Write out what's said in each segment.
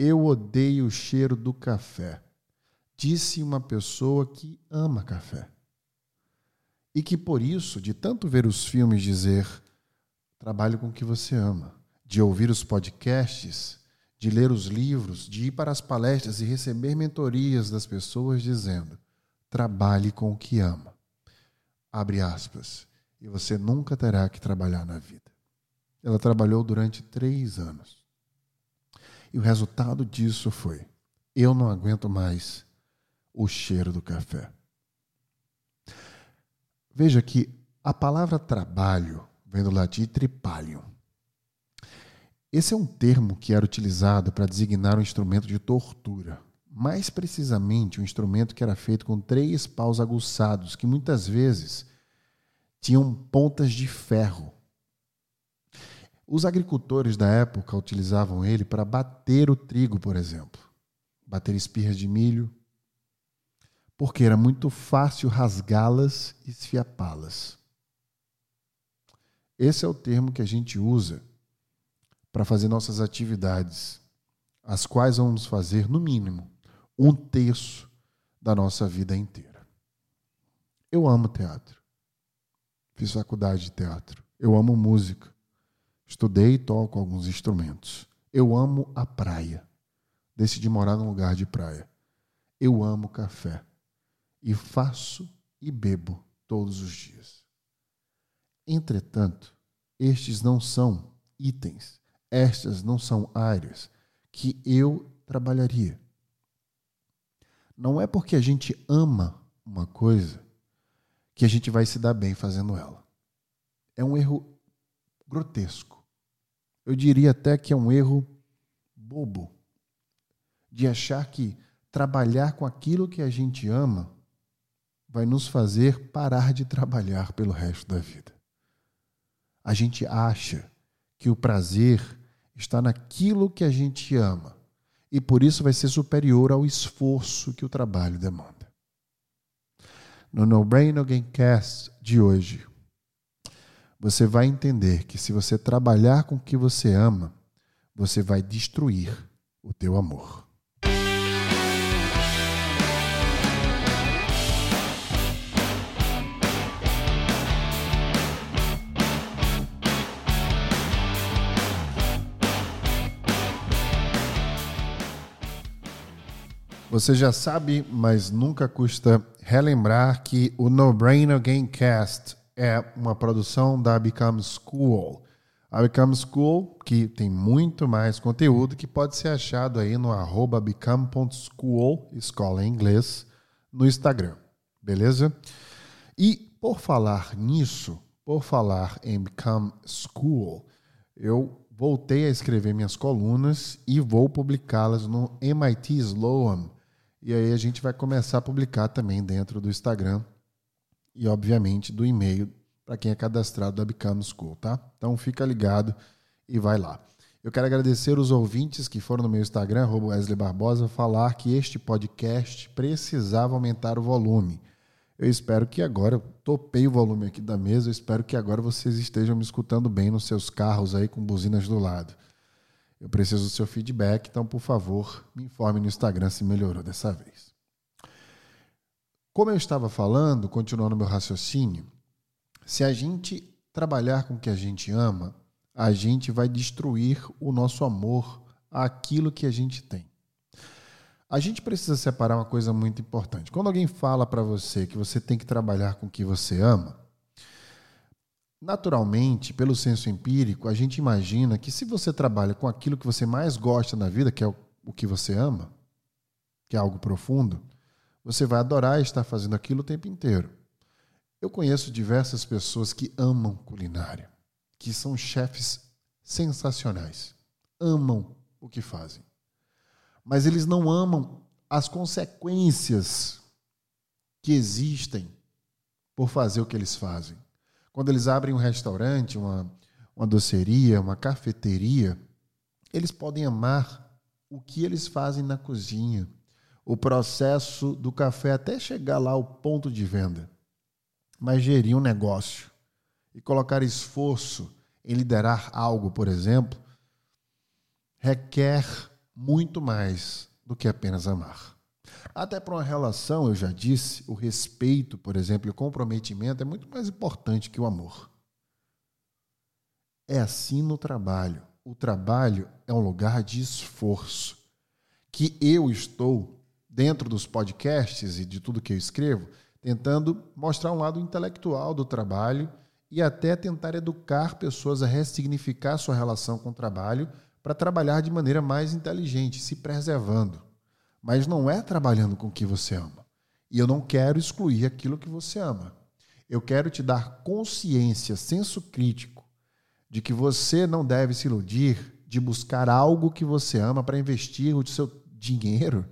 Eu odeio o cheiro do café. Disse uma pessoa que ama café. E que por isso, de tanto ver os filmes dizer trabalhe com o que você ama, de ouvir os podcasts, de ler os livros, de ir para as palestras e receber mentorias das pessoas dizendo trabalhe com o que ama. Abre aspas. E você nunca terá que trabalhar na vida. Ela trabalhou durante três anos. E o resultado disso foi: eu não aguento mais o cheiro do café. Veja que a palavra trabalho vem do latim tripalium. Esse é um termo que era utilizado para designar um instrumento de tortura. Mais precisamente, um instrumento que era feito com três paus aguçados, que muitas vezes tinham pontas de ferro. Os agricultores da época utilizavam ele para bater o trigo, por exemplo, bater espirras de milho, porque era muito fácil rasgá-las e esfiapá-las. Esse é o termo que a gente usa para fazer nossas atividades, as quais vamos fazer, no mínimo, um terço da nossa vida inteira. Eu amo teatro. Fiz faculdade de teatro. Eu amo música. Estudei e toco alguns instrumentos. Eu amo a praia. Decidi morar num lugar de praia. Eu amo café. E faço e bebo todos os dias. Entretanto, estes não são itens, estas não são áreas que eu trabalharia. Não é porque a gente ama uma coisa que a gente vai se dar bem fazendo ela. É um erro grotesco. Eu diria até que é um erro bobo de achar que trabalhar com aquilo que a gente ama vai nos fazer parar de trabalhar pelo resto da vida. A gente acha que o prazer está naquilo que a gente ama e por isso vai ser superior ao esforço que o trabalho demanda. No No Brain No Gamecast de hoje, você vai entender que se você trabalhar com o que você ama, você vai destruir o teu amor. Você já sabe, mas nunca custa relembrar que o No Brainer Gamecast é uma produção da Become School. A Become School, que tem muito mais conteúdo, que pode ser achado aí no arroba become.school, escola em inglês, no Instagram. Beleza? E por falar nisso, por falar em Become School, eu voltei a escrever minhas colunas e vou publicá-las no MIT Sloan e aí a gente vai começar a publicar também dentro do Instagram e, obviamente, do e-mail para quem é cadastrado da Become School, tá? Então fica ligado e vai lá. Eu quero agradecer os ouvintes que foram no meu Instagram, Wesley Barbosa, falar que este podcast precisava aumentar o volume. Eu espero que agora, eu topei o volume aqui da mesa, eu espero que agora vocês estejam me escutando bem nos seus carros aí com buzinas do lado. Eu preciso do seu feedback, então, por favor, me informe no Instagram se melhorou dessa vez. Como eu estava falando, continuando meu raciocínio, se a gente trabalhar com o que a gente ama, a gente vai destruir o nosso amor àquilo que a gente tem. A gente precisa separar uma coisa muito importante. Quando alguém fala para você que você tem que trabalhar com o que você ama, Naturalmente, pelo senso empírico, a gente imagina que se você trabalha com aquilo que você mais gosta na vida, que é o que você ama, que é algo profundo, você vai adorar estar fazendo aquilo o tempo inteiro. Eu conheço diversas pessoas que amam culinária, que são chefes sensacionais, amam o que fazem. Mas eles não amam as consequências que existem por fazer o que eles fazem. Quando eles abrem um restaurante, uma, uma doceria, uma cafeteria, eles podem amar o que eles fazem na cozinha, o processo do café até chegar lá ao ponto de venda. Mas gerir um negócio e colocar esforço em liderar algo, por exemplo, requer muito mais do que apenas amar. Até para uma relação, eu já disse, o respeito, por exemplo, e o comprometimento é muito mais importante que o amor. É assim no trabalho. O trabalho é um lugar de esforço. Que eu estou, dentro dos podcasts e de tudo que eu escrevo, tentando mostrar um lado intelectual do trabalho e até tentar educar pessoas a ressignificar sua relação com o trabalho para trabalhar de maneira mais inteligente, se preservando. Mas não é trabalhando com o que você ama. E eu não quero excluir aquilo que você ama. Eu quero te dar consciência, senso crítico, de que você não deve se iludir de buscar algo que você ama para investir o seu dinheiro,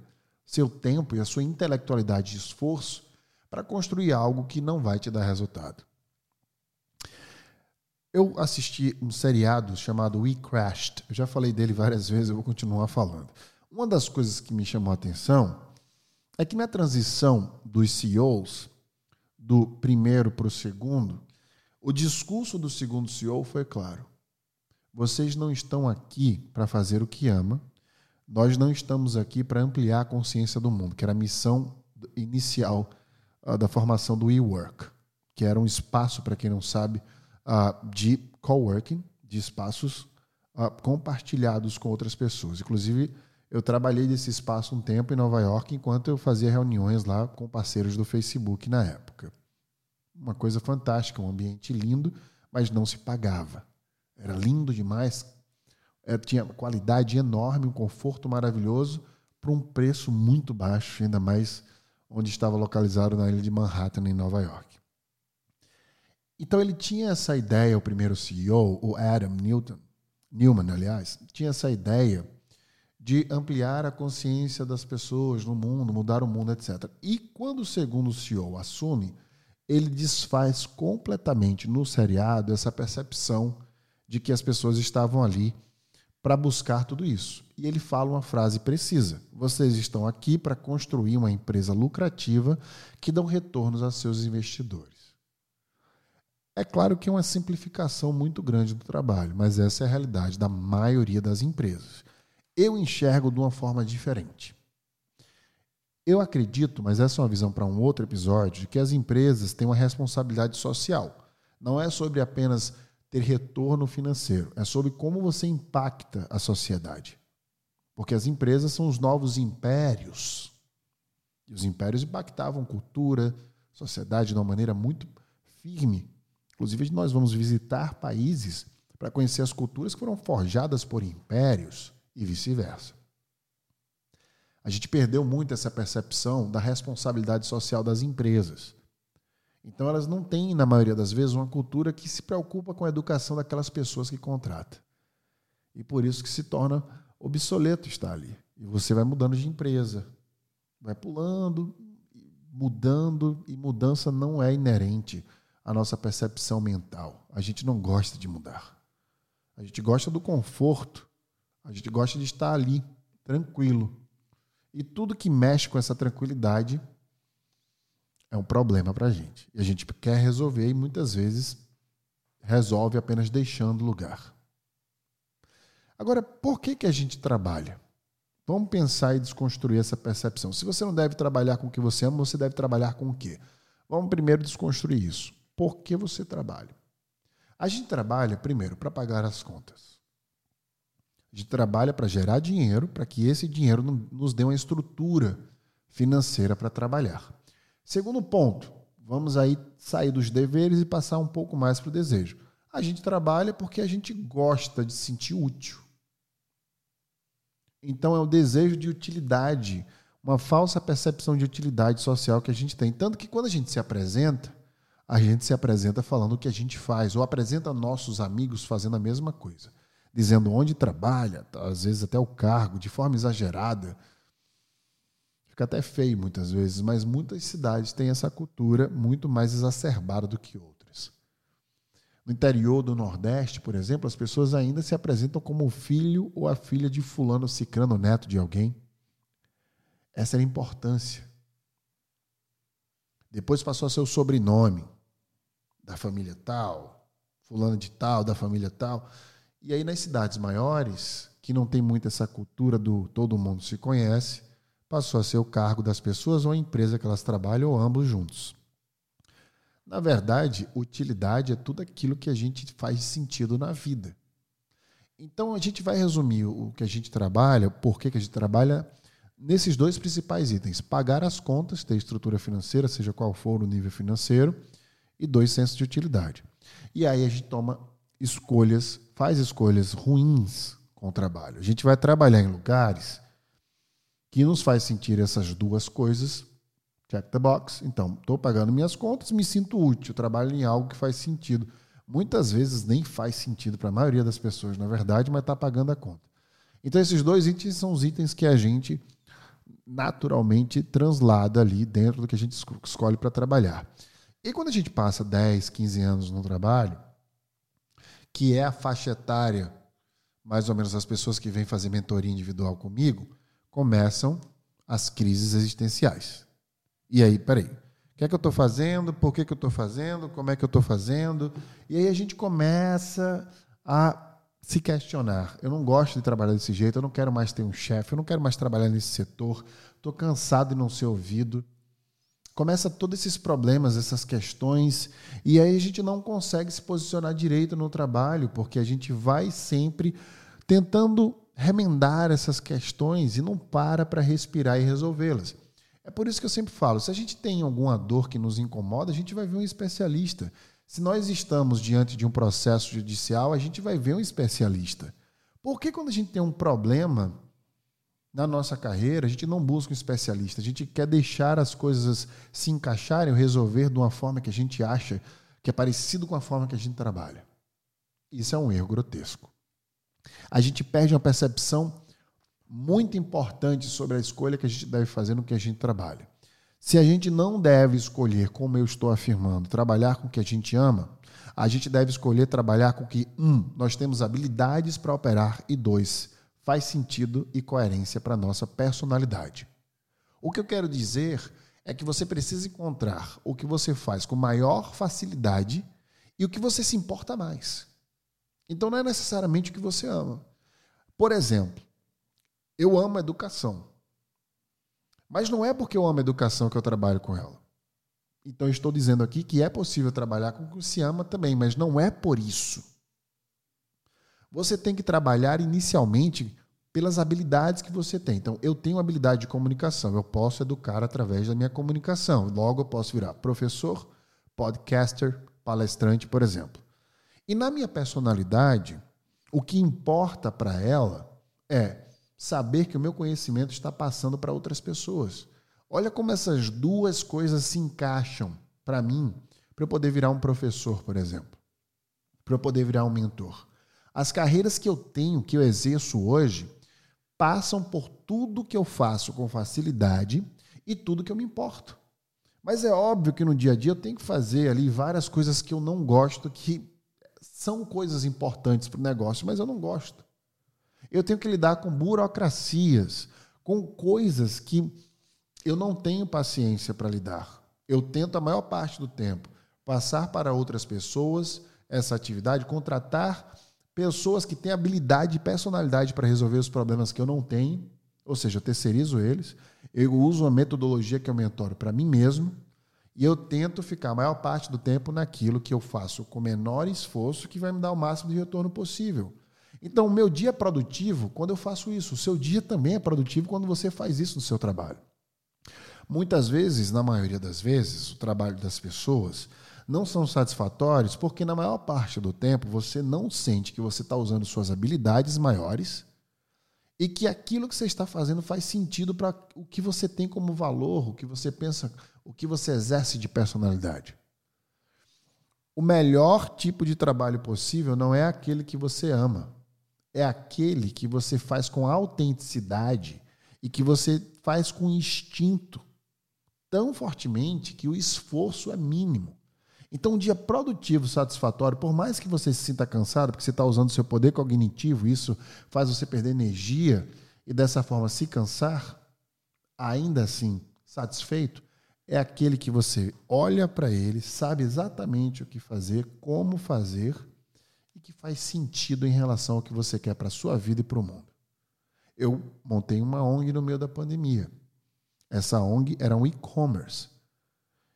seu tempo e a sua intelectualidade e esforço para construir algo que não vai te dar resultado. Eu assisti um seriado chamado We Crashed. Eu já falei dele várias vezes, eu vou continuar falando. Uma das coisas que me chamou a atenção é que na transição dos CEOs, do primeiro para o segundo, o discurso do segundo CEO foi claro. Vocês não estão aqui para fazer o que ama, nós não estamos aqui para ampliar a consciência do mundo, que era a missão inicial uh, da formação do WeWork, que era um espaço, para quem não sabe, uh, de coworking, de espaços uh, compartilhados com outras pessoas. Inclusive, eu trabalhei nesse espaço um tempo em Nova York, enquanto eu fazia reuniões lá com parceiros do Facebook na época. Uma coisa fantástica, um ambiente lindo, mas não se pagava. Era lindo demais, é, tinha qualidade enorme, um conforto maravilhoso, por um preço muito baixo, ainda mais onde estava localizado na ilha de Manhattan, em Nova York. Então ele tinha essa ideia, o primeiro CEO, o Adam Newton, Newman, aliás, tinha essa ideia de ampliar a consciência das pessoas no mundo, mudar o mundo, etc. E quando o segundo CEO assume, ele desfaz completamente no seriado essa percepção de que as pessoas estavam ali para buscar tudo isso. E ele fala uma frase precisa: vocês estão aqui para construir uma empresa lucrativa que dão retornos a seus investidores. É claro que é uma simplificação muito grande do trabalho, mas essa é a realidade da maioria das empresas. Eu enxergo de uma forma diferente. Eu acredito, mas essa é uma visão para um outro episódio, de que as empresas têm uma responsabilidade social. Não é sobre apenas ter retorno financeiro, é sobre como você impacta a sociedade. Porque as empresas são os novos impérios. E os impérios impactavam cultura, sociedade de uma maneira muito firme Inclusive, nós vamos visitar países para conhecer as culturas que foram forjadas por impérios e vice-versa. A gente perdeu muito essa percepção da responsabilidade social das empresas. Então, elas não têm, na maioria das vezes, uma cultura que se preocupa com a educação daquelas pessoas que contrata. E por isso que se torna obsoleto estar ali. E você vai mudando de empresa, vai pulando, mudando, e mudança não é inerente a nossa percepção mental. A gente não gosta de mudar. A gente gosta do conforto. A gente gosta de estar ali, tranquilo. E tudo que mexe com essa tranquilidade é um problema para a gente. E a gente quer resolver e muitas vezes resolve apenas deixando lugar. Agora, por que, que a gente trabalha? Vamos pensar e desconstruir essa percepção. Se você não deve trabalhar com o que você ama, você deve trabalhar com o quê? Vamos primeiro desconstruir isso por que você trabalha. A gente trabalha, primeiro, para pagar as contas. A gente trabalha para gerar dinheiro, para que esse dinheiro nos dê uma estrutura financeira para trabalhar. Segundo ponto, vamos aí sair dos deveres e passar um pouco mais para o desejo. A gente trabalha porque a gente gosta de se sentir útil. Então é o desejo de utilidade, uma falsa percepção de utilidade social que a gente tem. Tanto que quando a gente se apresenta, a gente se apresenta falando o que a gente faz, ou apresenta nossos amigos fazendo a mesma coisa, dizendo onde trabalha, às vezes até o cargo, de forma exagerada. Fica até feio muitas vezes, mas muitas cidades têm essa cultura muito mais exacerbada do que outras. No interior do Nordeste, por exemplo, as pessoas ainda se apresentam como o filho ou a filha de fulano cicrano neto de alguém. Essa era a importância. Depois passou a ser o sobrenome da família tal, fulano de tal, da família tal. E aí nas cidades maiores, que não tem muito essa cultura do todo mundo se conhece, passou a ser o cargo das pessoas ou a empresa que elas trabalham ou ambos juntos. Na verdade, utilidade é tudo aquilo que a gente faz sentido na vida. Então a gente vai resumir o que a gente trabalha, por que, a gente trabalha, nesses dois principais itens: pagar as contas, ter estrutura financeira, seja qual for o nível financeiro, e dois sensos de utilidade. E aí a gente toma escolhas, faz escolhas ruins com o trabalho. A gente vai trabalhar em lugares que nos faz sentir essas duas coisas. Check the box. Então, estou pagando minhas contas, me sinto útil, trabalho em algo que faz sentido. Muitas vezes nem faz sentido para a maioria das pessoas, na verdade, mas está pagando a conta. Então, esses dois itens são os itens que a gente naturalmente translada ali dentro do que a gente escolhe para trabalhar. E quando a gente passa 10, 15 anos no trabalho, que é a faixa etária, mais ou menos as pessoas que vêm fazer mentoria individual comigo, começam as crises existenciais. E aí, peraí, o que é que eu estou fazendo? Por que, que eu estou fazendo? Como é que eu estou fazendo? E aí a gente começa a se questionar. Eu não gosto de trabalhar desse jeito, eu não quero mais ter um chefe, eu não quero mais trabalhar nesse setor, estou cansado de não ser ouvido começa todos esses problemas, essas questões, e aí a gente não consegue se posicionar direito no trabalho, porque a gente vai sempre tentando remendar essas questões e não para para respirar e resolvê-las. É por isso que eu sempre falo, se a gente tem alguma dor que nos incomoda, a gente vai ver um especialista. Se nós estamos diante de um processo judicial, a gente vai ver um especialista. Porque quando a gente tem um problema, na nossa carreira, a gente não busca um especialista, a gente quer deixar as coisas se encaixarem resolver de uma forma que a gente acha que é parecido com a forma que a gente trabalha. Isso é um erro grotesco. A gente perde uma percepção muito importante sobre a escolha que a gente deve fazer no que a gente trabalha. Se a gente não deve escolher, como eu estou afirmando, trabalhar com o que a gente ama, a gente deve escolher trabalhar com que, um, nós temos habilidades para operar e dois, faz sentido e coerência para a nossa personalidade. O que eu quero dizer é que você precisa encontrar o que você faz com maior facilidade e o que você se importa mais. Então não é necessariamente o que você ama. Por exemplo, eu amo a educação. Mas não é porque eu amo a educação que eu trabalho com ela. Então estou dizendo aqui que é possível trabalhar com o que se ama também, mas não é por isso. Você tem que trabalhar inicialmente pelas habilidades que você tem. Então, eu tenho habilidade de comunicação, eu posso educar através da minha comunicação. Logo, eu posso virar professor, podcaster, palestrante, por exemplo. E na minha personalidade, o que importa para ela é saber que o meu conhecimento está passando para outras pessoas. Olha como essas duas coisas se encaixam para mim, para eu poder virar um professor, por exemplo, para eu poder virar um mentor. As carreiras que eu tenho, que eu exerço hoje, passam por tudo que eu faço com facilidade e tudo que eu me importo. Mas é óbvio que no dia a dia eu tenho que fazer ali várias coisas que eu não gosto, que são coisas importantes para o negócio, mas eu não gosto. Eu tenho que lidar com burocracias, com coisas que eu não tenho paciência para lidar. Eu tento a maior parte do tempo passar para outras pessoas essa atividade, contratar pessoas que têm habilidade e personalidade para resolver os problemas que eu não tenho, ou seja, eu terceirizo eles, eu uso uma metodologia que eu mentoro para mim mesmo e eu tento ficar a maior parte do tempo naquilo que eu faço com menor esforço que vai me dar o máximo de retorno possível. Então, o meu dia é produtivo quando eu faço isso. O seu dia também é produtivo quando você faz isso no seu trabalho. Muitas vezes, na maioria das vezes, o trabalho das pessoas não são satisfatórios porque, na maior parte do tempo, você não sente que você está usando suas habilidades maiores e que aquilo que você está fazendo faz sentido para o que você tem como valor, o que você pensa, o que você exerce de personalidade. O melhor tipo de trabalho possível não é aquele que você ama, é aquele que você faz com autenticidade e que você faz com instinto tão fortemente que o esforço é mínimo. Então, um dia produtivo, satisfatório, por mais que você se sinta cansado, porque você está usando seu poder cognitivo, isso faz você perder energia e dessa forma se cansar, ainda assim satisfeito, é aquele que você olha para ele, sabe exatamente o que fazer, como fazer e que faz sentido em relação ao que você quer para a sua vida e para o mundo. Eu montei uma ONG no meio da pandemia. Essa ONG era um e-commerce.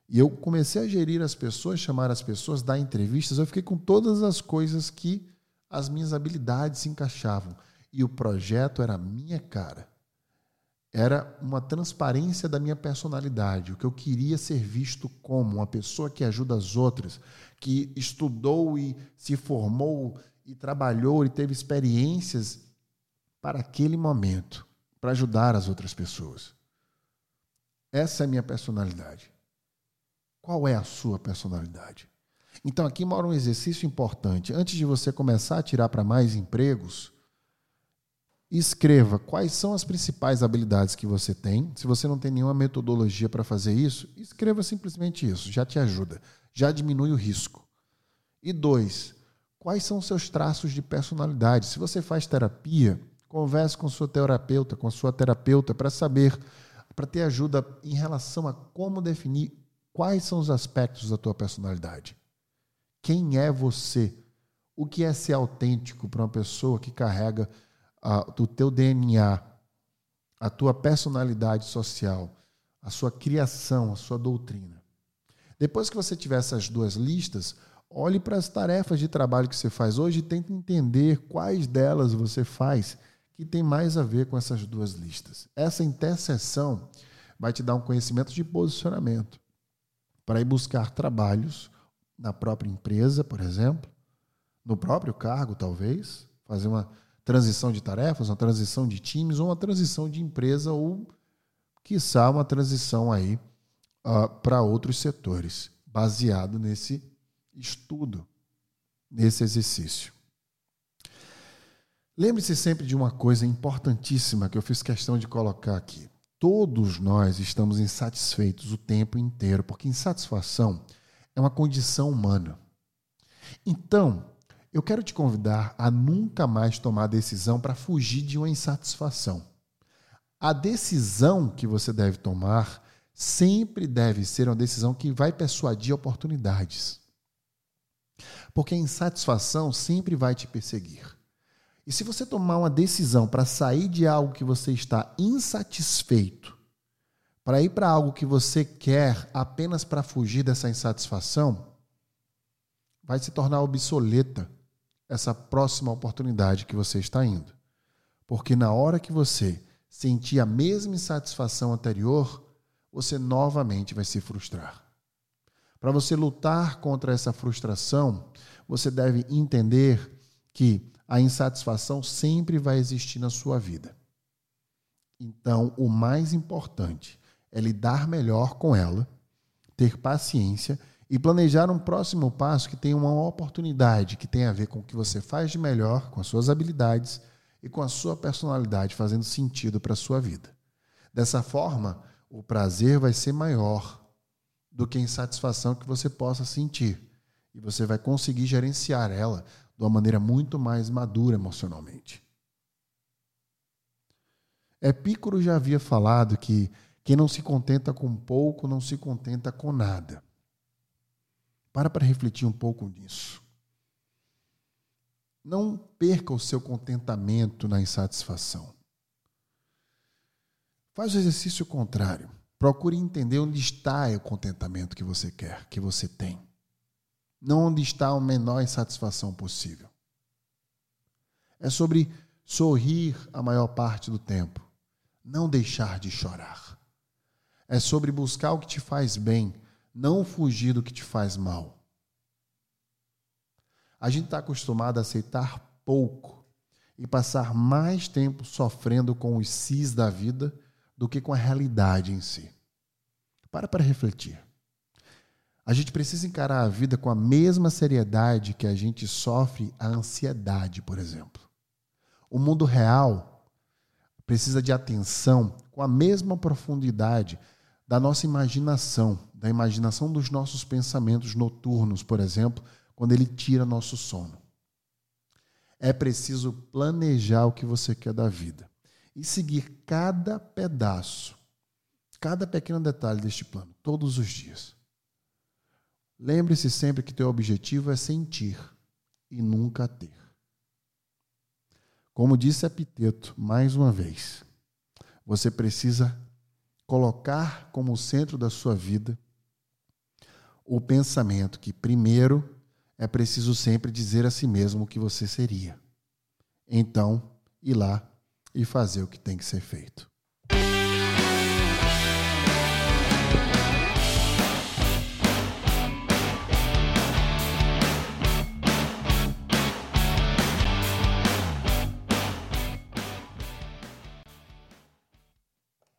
E eu comecei a gerir as pessoas, chamar as pessoas, dar entrevistas. Eu fiquei com todas as coisas que as minhas habilidades se encaixavam. E o projeto era a minha cara. Era uma transparência da minha personalidade, o que eu queria ser visto como uma pessoa que ajuda as outras, que estudou e se formou e trabalhou e teve experiências para aquele momento, para ajudar as outras pessoas. Essa é a minha personalidade. Qual é a sua personalidade? Então aqui mora um exercício importante. Antes de você começar a tirar para mais empregos, escreva quais são as principais habilidades que você tem. Se você não tem nenhuma metodologia para fazer isso, escreva simplesmente isso, já te ajuda, já diminui o risco. E dois, quais são os seus traços de personalidade? Se você faz terapia, converse com sua terapeuta, com sua terapeuta para saber, para ter ajuda em relação a como definir quais são os aspectos da tua personalidade. Quem é você? O que é ser autêntico para uma pessoa que carrega uh, o teu DNA, a tua personalidade social, a sua criação, a sua doutrina? Depois que você tiver essas duas listas, olhe para as tarefas de trabalho que você faz hoje e tente entender quais delas você faz que tem mais a ver com essas duas listas. Essa interseção vai te dar um conhecimento de posicionamento para ir buscar trabalhos na própria empresa, por exemplo, no próprio cargo, talvez, fazer uma transição de tarefas, uma transição de times, ou uma transição de empresa, ou, quiçá, uma transição aí uh, para outros setores, baseado nesse estudo, nesse exercício. Lembre-se sempre de uma coisa importantíssima que eu fiz questão de colocar aqui. Todos nós estamos insatisfeitos o tempo inteiro, porque insatisfação é uma condição humana. Então, eu quero te convidar a nunca mais tomar decisão para fugir de uma insatisfação. A decisão que você deve tomar sempre deve ser uma decisão que vai persuadir oportunidades. Porque a insatisfação sempre vai te perseguir. E se você tomar uma decisão para sair de algo que você está insatisfeito para ir para algo que você quer apenas para fugir dessa insatisfação, vai se tornar obsoleta essa próxima oportunidade que você está indo. Porque na hora que você sentir a mesma insatisfação anterior, você novamente vai se frustrar. Para você lutar contra essa frustração, você deve entender que a insatisfação sempre vai existir na sua vida. Então, o mais importante é lidar melhor com ela, ter paciência e planejar um próximo passo que tenha uma oportunidade que tenha a ver com o que você faz de melhor, com as suas habilidades e com a sua personalidade fazendo sentido para a sua vida. Dessa forma, o prazer vai ser maior do que a insatisfação que você possa sentir. E você vai conseguir gerenciar ela de uma maneira muito mais madura emocionalmente. Epicuro já havia falado que quem não se contenta com pouco não se contenta com nada. Para para refletir um pouco nisso. Não perca o seu contentamento na insatisfação. Faz o exercício contrário. Procure entender onde está o contentamento que você quer, que você tem. Não onde está a menor insatisfação possível. É sobre sorrir a maior parte do tempo, não deixar de chorar. É sobre buscar o que te faz bem, não fugir do que te faz mal. A gente está acostumado a aceitar pouco e passar mais tempo sofrendo com os cis da vida do que com a realidade em si. Para para refletir. A gente precisa encarar a vida com a mesma seriedade que a gente sofre a ansiedade, por exemplo. O mundo real precisa de atenção com a mesma profundidade da nossa imaginação, da imaginação dos nossos pensamentos noturnos, por exemplo, quando ele tira nosso sono. É preciso planejar o que você quer da vida e seguir cada pedaço, cada pequeno detalhe deste plano, todos os dias. Lembre-se sempre que teu objetivo é sentir, e nunca ter. Como disse Epiteto, mais uma vez, você precisa colocar como centro da sua vida o pensamento que, primeiro, é preciso sempre dizer a si mesmo o que você seria. Então, ir lá e fazer o que tem que ser feito.